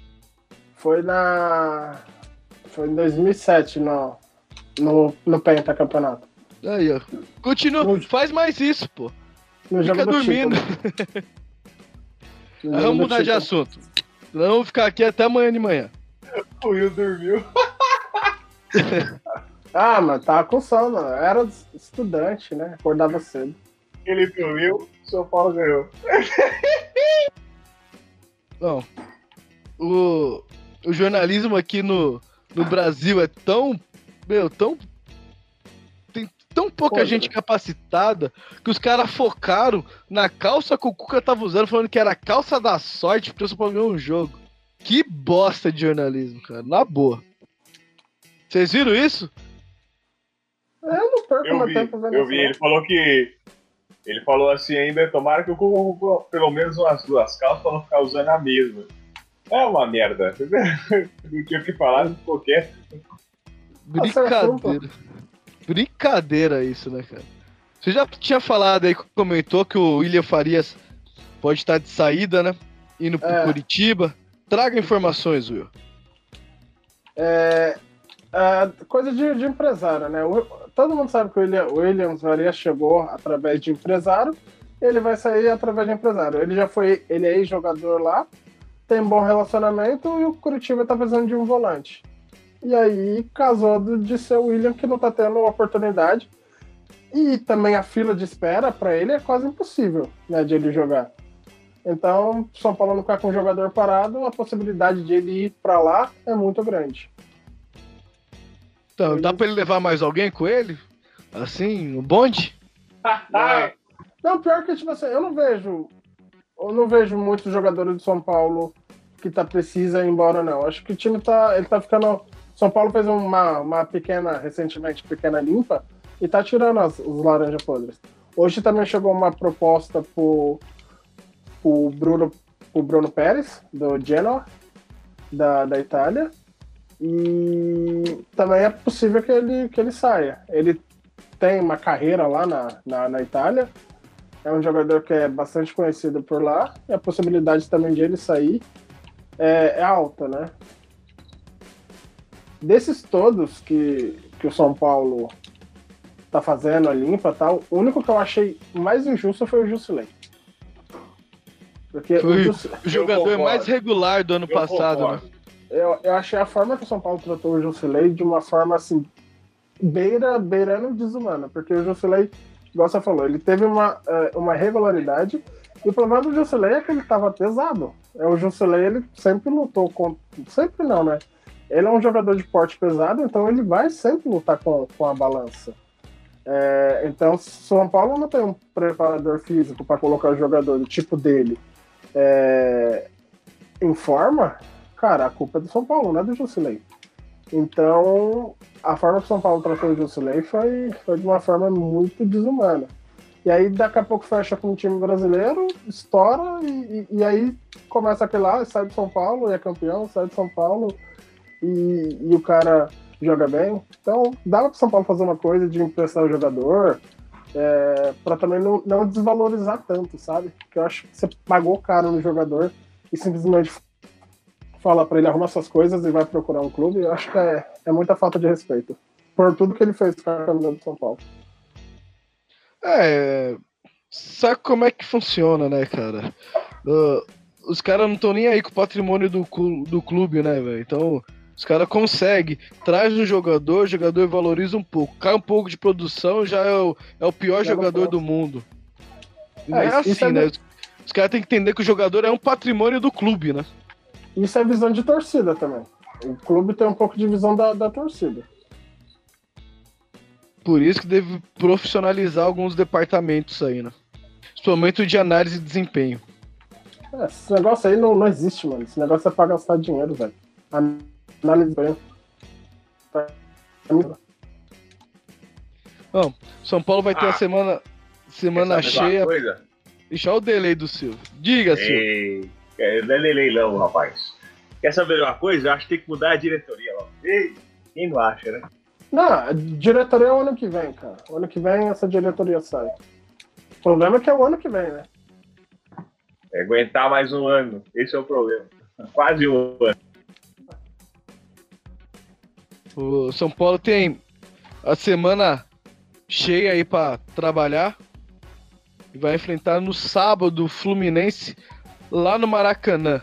Foi na. Foi em 2007 no, no, no Pentacampeonato. Aí, ó. Continua. No- Faz mais isso, pô. No Fica dormindo. Vamos mudar de assunto. Nós Vamos ficar aqui até amanhã de manhã. O Will dormiu. Ah, mas tava com sono. Eu era estudante, né? Acordava cedo. Ele dormiu, São Paulo ganhou. Não. O, o jornalismo aqui no, no Brasil é tão. Meu, tão. Tem tão pouca gente capacitada que os caras focaram na calça que o Cuca tava usando, falando que era a calça da sorte porque o São Paulo ganhou um jogo. Que bosta de jornalismo, cara. Na boa. Vocês viram isso? Eu não perco Eu meu vi, tempo vendo eu vi. Ele falou que. Ele falou assim ainda, tomara que o Cuca compre pelo menos umas duas calças pra não ficar usando a mesma. É uma merda. Não tinha o que falar, não ficou quieto. Brincadeira. Brincadeira isso, né, cara? Você já tinha falado aí, comentou que o William Farias pode estar de saída, né? Indo pro É. Curitiba. Traga informações, Will. É, é, coisa de, de empresário, né? O- todo mundo sabe que o William, o Williams Faria chegou através de empresário, ele vai sair através de empresário. Ele já foi, ele é ex-jogador lá, tem bom relacionamento e o Curitiba tá precisando de um volante. E aí casou de ser o William que não tá tendo oportunidade. E também a fila de espera para ele é quase impossível, né, de ele jogar. Então, São Paulo não ficar com o jogador parado, a possibilidade de ele ir para lá é muito grande. Então, dá pra ele levar mais alguém com ele? Assim, um bonde? Não, pior que, tipo assim, eu não vejo. Eu não vejo muitos jogadores de São Paulo que tá precisa ir embora, não. Acho que o time tá. Ele tá ficando. São Paulo fez uma, uma pequena, recentemente, pequena limpa e tá tirando as, os laranja podres. Hoje também chegou uma proposta pro, pro Bruno, pro Bruno Pérez, do Genoa, da, da Itália. E também é possível que ele, que ele saia. Ele tem uma carreira lá na, na, na Itália. É um jogador que é bastante conhecido por lá. E a possibilidade também de ele sair é, é alta, né? Desses todos que, que o São Paulo tá fazendo a limpa tal, o único que eu achei mais injusto foi o Jusilei. Porque Foi o o jogador concordo. mais regular do ano Eu passado, né? Eu, eu achei a forma que o São Paulo tratou o Jusilei de uma forma assim, beira, beirando desumana, porque o Jusilei, igual você falou, ele teve uma, eh, uma regularidade, e o problema do Jusilei é que ele estava pesado. É, O Jusilei, ele sempre lutou com. Sempre não, né? ele é um jogador de porte pesado, então ele vai sempre lutar com, com a balança. É, então, São Paulo não tem um preparador físico para colocar o jogador do tipo dele é, em forma, cara, a culpa é do São Paulo, não é do Jusilei. Então, a forma que o São Paulo tratou o Jusilei foi, foi de uma forma muito desumana. E aí, daqui a pouco, fecha com o time brasileiro, estoura, e, e, aí começa aquele lá, sai do São Paulo, e é campeão, sai do São Paulo, e, e o cara joga bem. Então, dava para o São Paulo fazer uma coisa de emprestar o jogador, é, para também não, não desvalorizar tanto, sabe? Porque eu acho que você pagou caro no jogador e simplesmente fala para ele arrumar suas coisas e vai procurar um clube, eu acho que é, é muita falta de respeito. Por tudo que ele fez com a camisa do São Paulo. É. Sabe como é que funciona, né, cara? Uh, os caras não estão nem aí com o patrimônio do, do clube, né, velho? Então, os caras conseguem, traz um jogador, o jogador valoriza um pouco. Cai um pouco de produção, já é o, é o pior jogador do mundo. Não é, é assim, é né? Os caras têm que entender que o jogador é um patrimônio do clube, né? Isso é visão de torcida também. O clube tem um pouco de visão da, da torcida. Por isso que deve profissionalizar alguns departamentos aí, né? Principalmente o de análise de desempenho. É, esse negócio aí não, não existe, mano. Esse negócio é pra gastar dinheiro, velho. Análise de desempenho. Bom, São Paulo vai ter ah, a semana, semana cheia. Deixa o delay do Silvio. Diga, Silvio. É, não é não, rapaz. Quer saber uma coisa? Eu acho que tem que mudar a diretoria. Ei, quem não acha, né? Não, a diretoria é o ano que vem, cara. O ano que vem essa diretoria sai. O problema é que é o ano que vem, né? É aguentar mais um ano. Esse é o problema. Quase um ano. O São Paulo tem a semana cheia aí para trabalhar. E vai enfrentar no sábado o Fluminense lá no Maracanã.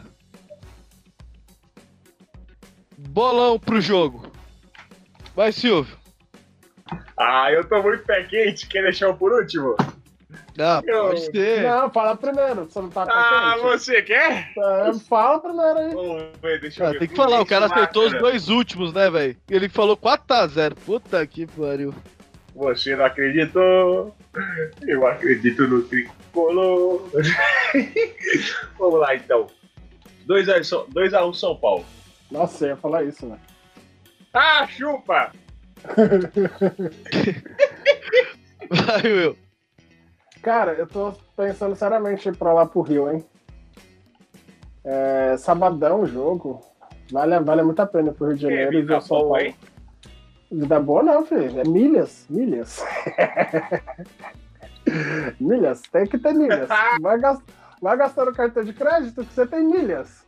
Bolão pro jogo. Vai, Silvio. Ah, eu tô muito pé quente. Quer deixar o por último? Não, eu... pode ser. Não, fala primeiro. Você não tá pé Ah, quente. você quer? É, fala primeiro aí. Ver, deixa eu ah, ver. Tem que falar, o cara acertou os dois últimos, né, velho? Ele falou 4x0. Puta que pariu. Você não acreditou? Eu acredito no tricolor. Vamos lá, então. 2x1 um São Paulo. Nossa, eu ia falar isso, né? Ah, chupa! Vai, Will. Cara, eu tô pensando seriamente ir pra lá pro Rio, hein? É, sabadão o jogo. Vale, vale muito a pena pro Rio de Janeiro e ver o São Paulo. Hein? Vida boa não, filho. É milhas, milhas. milhas, tem que ter milhas. Vai, gast... Vai gastando cartão de crédito que você tem milhas.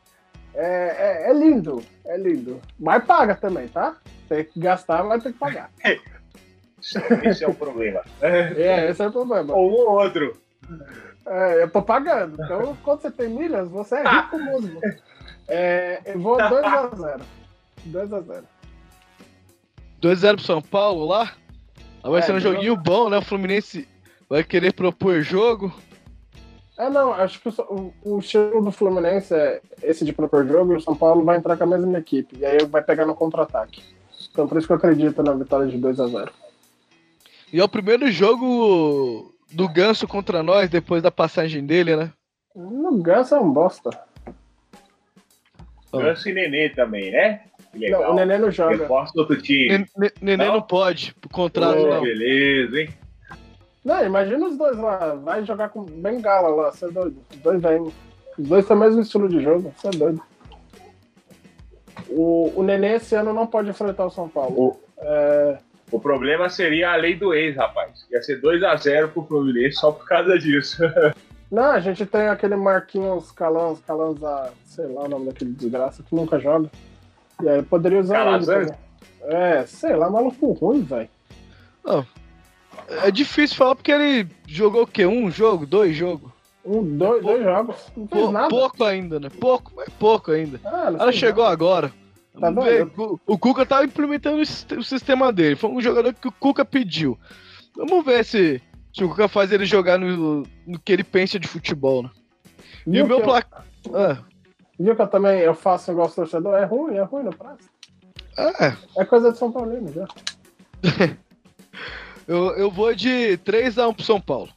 É, é, é, lindo, é lindo. Mas paga também, tá? Tem que gastar, mas tem que pagar. Esse é o problema. É, esse é o problema. Ou o outro. É, eu tô pagando. Então, quando você tem milhas, você é rico mesmo. É, eu vou 2x0. 2x0. 2x0 pro São Paulo lá. Vai é, ser um joguinho bom, né? O Fluminense vai querer propor jogo. É, não, acho que o, o estilo do Fluminense é esse de propor jogo e o São Paulo vai entrar com a mesma equipe. E aí vai pegar no contra-ataque. Então por isso que eu acredito na vitória de 2 a 0 E é o primeiro jogo do Ganso contra nós depois da passagem dele, né? O Ganso é um bosta. Ganso e Nenê também, né? Legal. Não, o Nenê não joga. Reforça outro time. Nenê não? não pode, por contrato oh, não. Beleza, hein? Não, imagina os dois lá. Vai jogar com bengala lá, você é doido. Os dois vêm. Os dois têm o mesmo estilo de jogo, você é doido. O, o Nenê esse ano não pode enfrentar o São Paulo. O, é... o problema seria a lei do ex, rapaz. Ia ser 2x0 pro Fluminense só por causa disso. Não, a gente tem aquele Marquinhos Calans, Calanza, sei lá o nome daquele desgraça, que nunca joga. E aí poderia usar ele. É, sei lá, maluco ruim, velho. É difícil falar porque ele jogou o quê? Um jogo? Dois jogos? Um, dois, dois jogos. Não fez Pou, nada. Pouco ainda, né? Pouco, é pouco ainda. Ah, Ela chegou nada. agora. Tá ver, o Cuca tá implementando o sistema dele. Foi um jogador que o Cuca pediu. Vamos ver se, se o Cuca faz ele jogar no, no que ele pensa de futebol, né? E, e o meu placar. Ah. Viu que eu também eu faço igual torcedor? É ruim, é ruim no prazo. É. É coisa de São Paulino já. eu, eu vou de 3x1 pro São Paulo.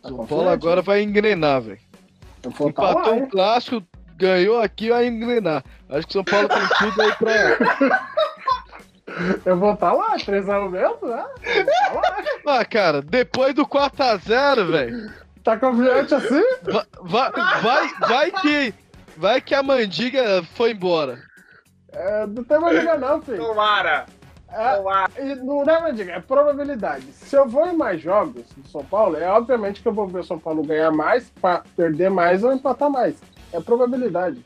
Tá São Paulo agora vai engrenar, velho. Tá Empatou lá, um hein? clássico, ganhou aqui, vai engrenar. Acho que São Paulo tem tudo aí pra. Eu vou estar lá, 3x1 mesmo, né? Eu vou tá lá. Ah, cara, depois do 4x0, velho. Tá confiante assim? Vai, vai, vai, vai que. Vai que a mandiga foi embora. É, não tem mais liga não, filho. Tomara! É, e não é diga, é probabilidade. Se eu vou em mais jogos do São Paulo, é obviamente que eu vou ver o São Paulo ganhar mais, perder mais ou empatar mais. É probabilidade.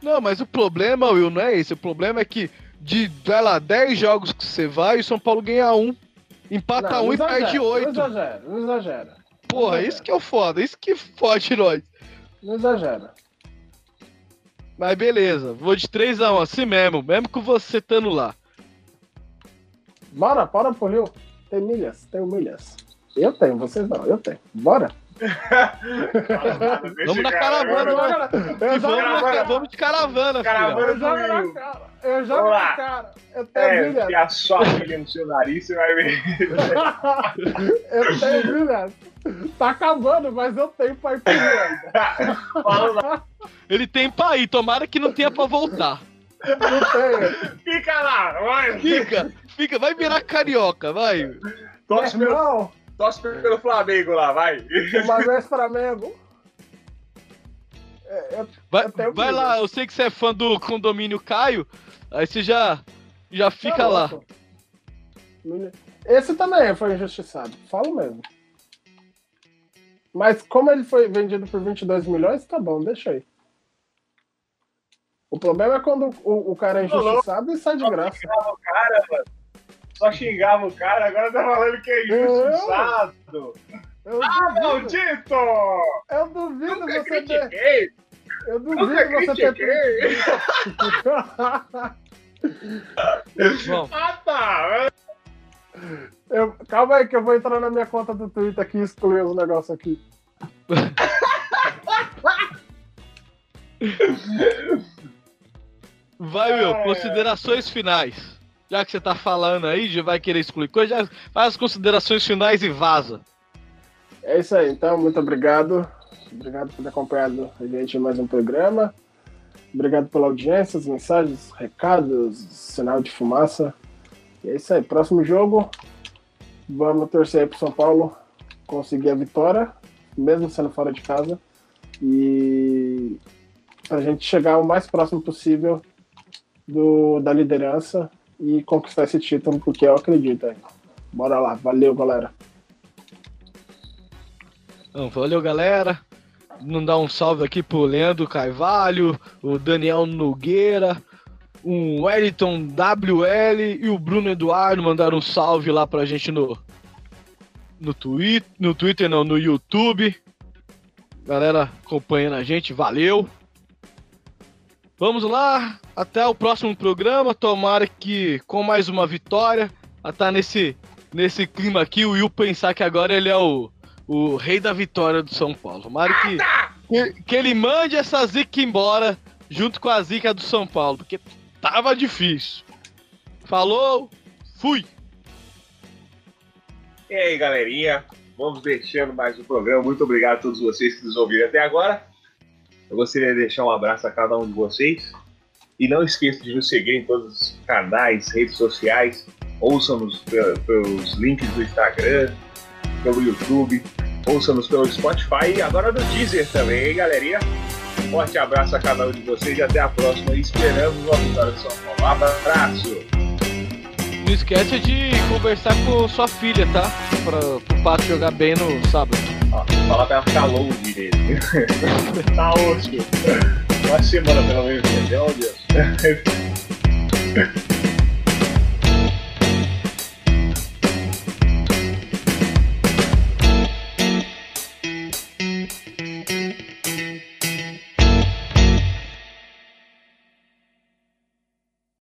Não, mas o problema, Will, não é esse. O problema é que de, vai lá, 10 jogos que você vai, o São Paulo ganha um. Empata Não, um não e perde exagera, 8. Não exagera, não exagera. Porra, exagera. isso que é o foda, isso que fode nós. Não exagera. Mas beleza, vou de 3x1, assim mesmo, mesmo com você estando lá. Bora, bora pro Rio. Tem milhas, tem milhas. Eu tenho, vocês não, eu tenho. Bora. Vamos na caravana, né? Eu jogo vamos, na na- cara. vamos de caravana, Caravana filho. Eu jogo na cara. Eu jogo Vamos na cara. Eu tenho É, milhas. se a sua filha no seu nariz, você vai ver. eu tenho milhas. Tá acabando, mas eu tenho pra ir pro Rio ainda. Ele tem pra ir, tomara que não tenha pra voltar. Não tenho. Fica lá, vai. Fica, fica, vai virar carioca, vai. Torce pelo, torce pelo Flamengo lá, vai. uma vez Flamengo. É, eu- Vai, tenho vai lá, eu sei que você é fã do condomínio Caio, aí você já, já fica lá. Esse também foi injustiçado, falo mesmo. Mas como ele foi vendido por 22 milhões, tá bom, deixa aí. O problema é quando o, o cara é injustiçado e sai de graça. o cara, mano. Só xingava o cara, agora tá falando que é injustiçado. Eu Ah, duvido, maldito! eu duvido Nunca você ter. critiquei! Eu Nunca duvido você ter. critiquei! Bom, Ah, tá! Eu- calma aí que eu vou entrar na minha conta do Twitter aqui e excluir os negócios aqui. vai, Will, É. considerações finais. Já que você tá falando aí, já vai querer excluir coisa, já faz as considerações finais e vaza. É isso aí, então, muito obrigado. Obrigado por ter acompanhado a gente em mais um programa. Obrigado pela audiência, as mensagens, recados, sinal de fumaça. E é isso aí, próximo jogo. Vamos torcer aí pro São Paulo conseguir a vitória, mesmo sendo fora de casa. E pra gente chegar o mais próximo possível do, da liderança e conquistar esse título, porque eu acredito aí. Bora lá, valeu galera. Valeu, galera. Não dar um salve aqui pro Leandro Carvalho, o Daniel Nogueira, o Wellington WL e o Bruno Eduardo mandaram um salve lá pra gente no no Twitter, no Twitter não, no YouTube. Galera acompanhando a gente, valeu. Vamos lá, até o próximo programa. Tomara que com mais uma vitória, a tá nesse nesse clima aqui, o Will pensar que agora ele é o o rei da vitória do São Paulo. Tomara que, que, que ele mande essa zica embora junto com a zica do São Paulo, porque tava difícil. Falou, fui! E aí, galerinha, vamos deixando mais um programa. Muito obrigado a todos vocês que nos ouviram até agora. Eu gostaria de deixar um abraço a cada um de vocês. E não esqueça de nos seguir em todos os canais, redes sociais. Ouçam-nos pe- pelos links do Instagram, pelo YouTube. Ouçam-nos pelo Spotify e agora no Deezer também, hein, galerinha? Forte abraço a cada um de vocês e até a próxima. Esperamos uma vitória do São Paulo. Abraço! Não esquece de conversar com sua filha, tá? Pra, pro Pato jogar bem no sábado. Ó, Falar pra ela ficar longe dele. tá ótimo. Uma semana pelo menos, meu Deus.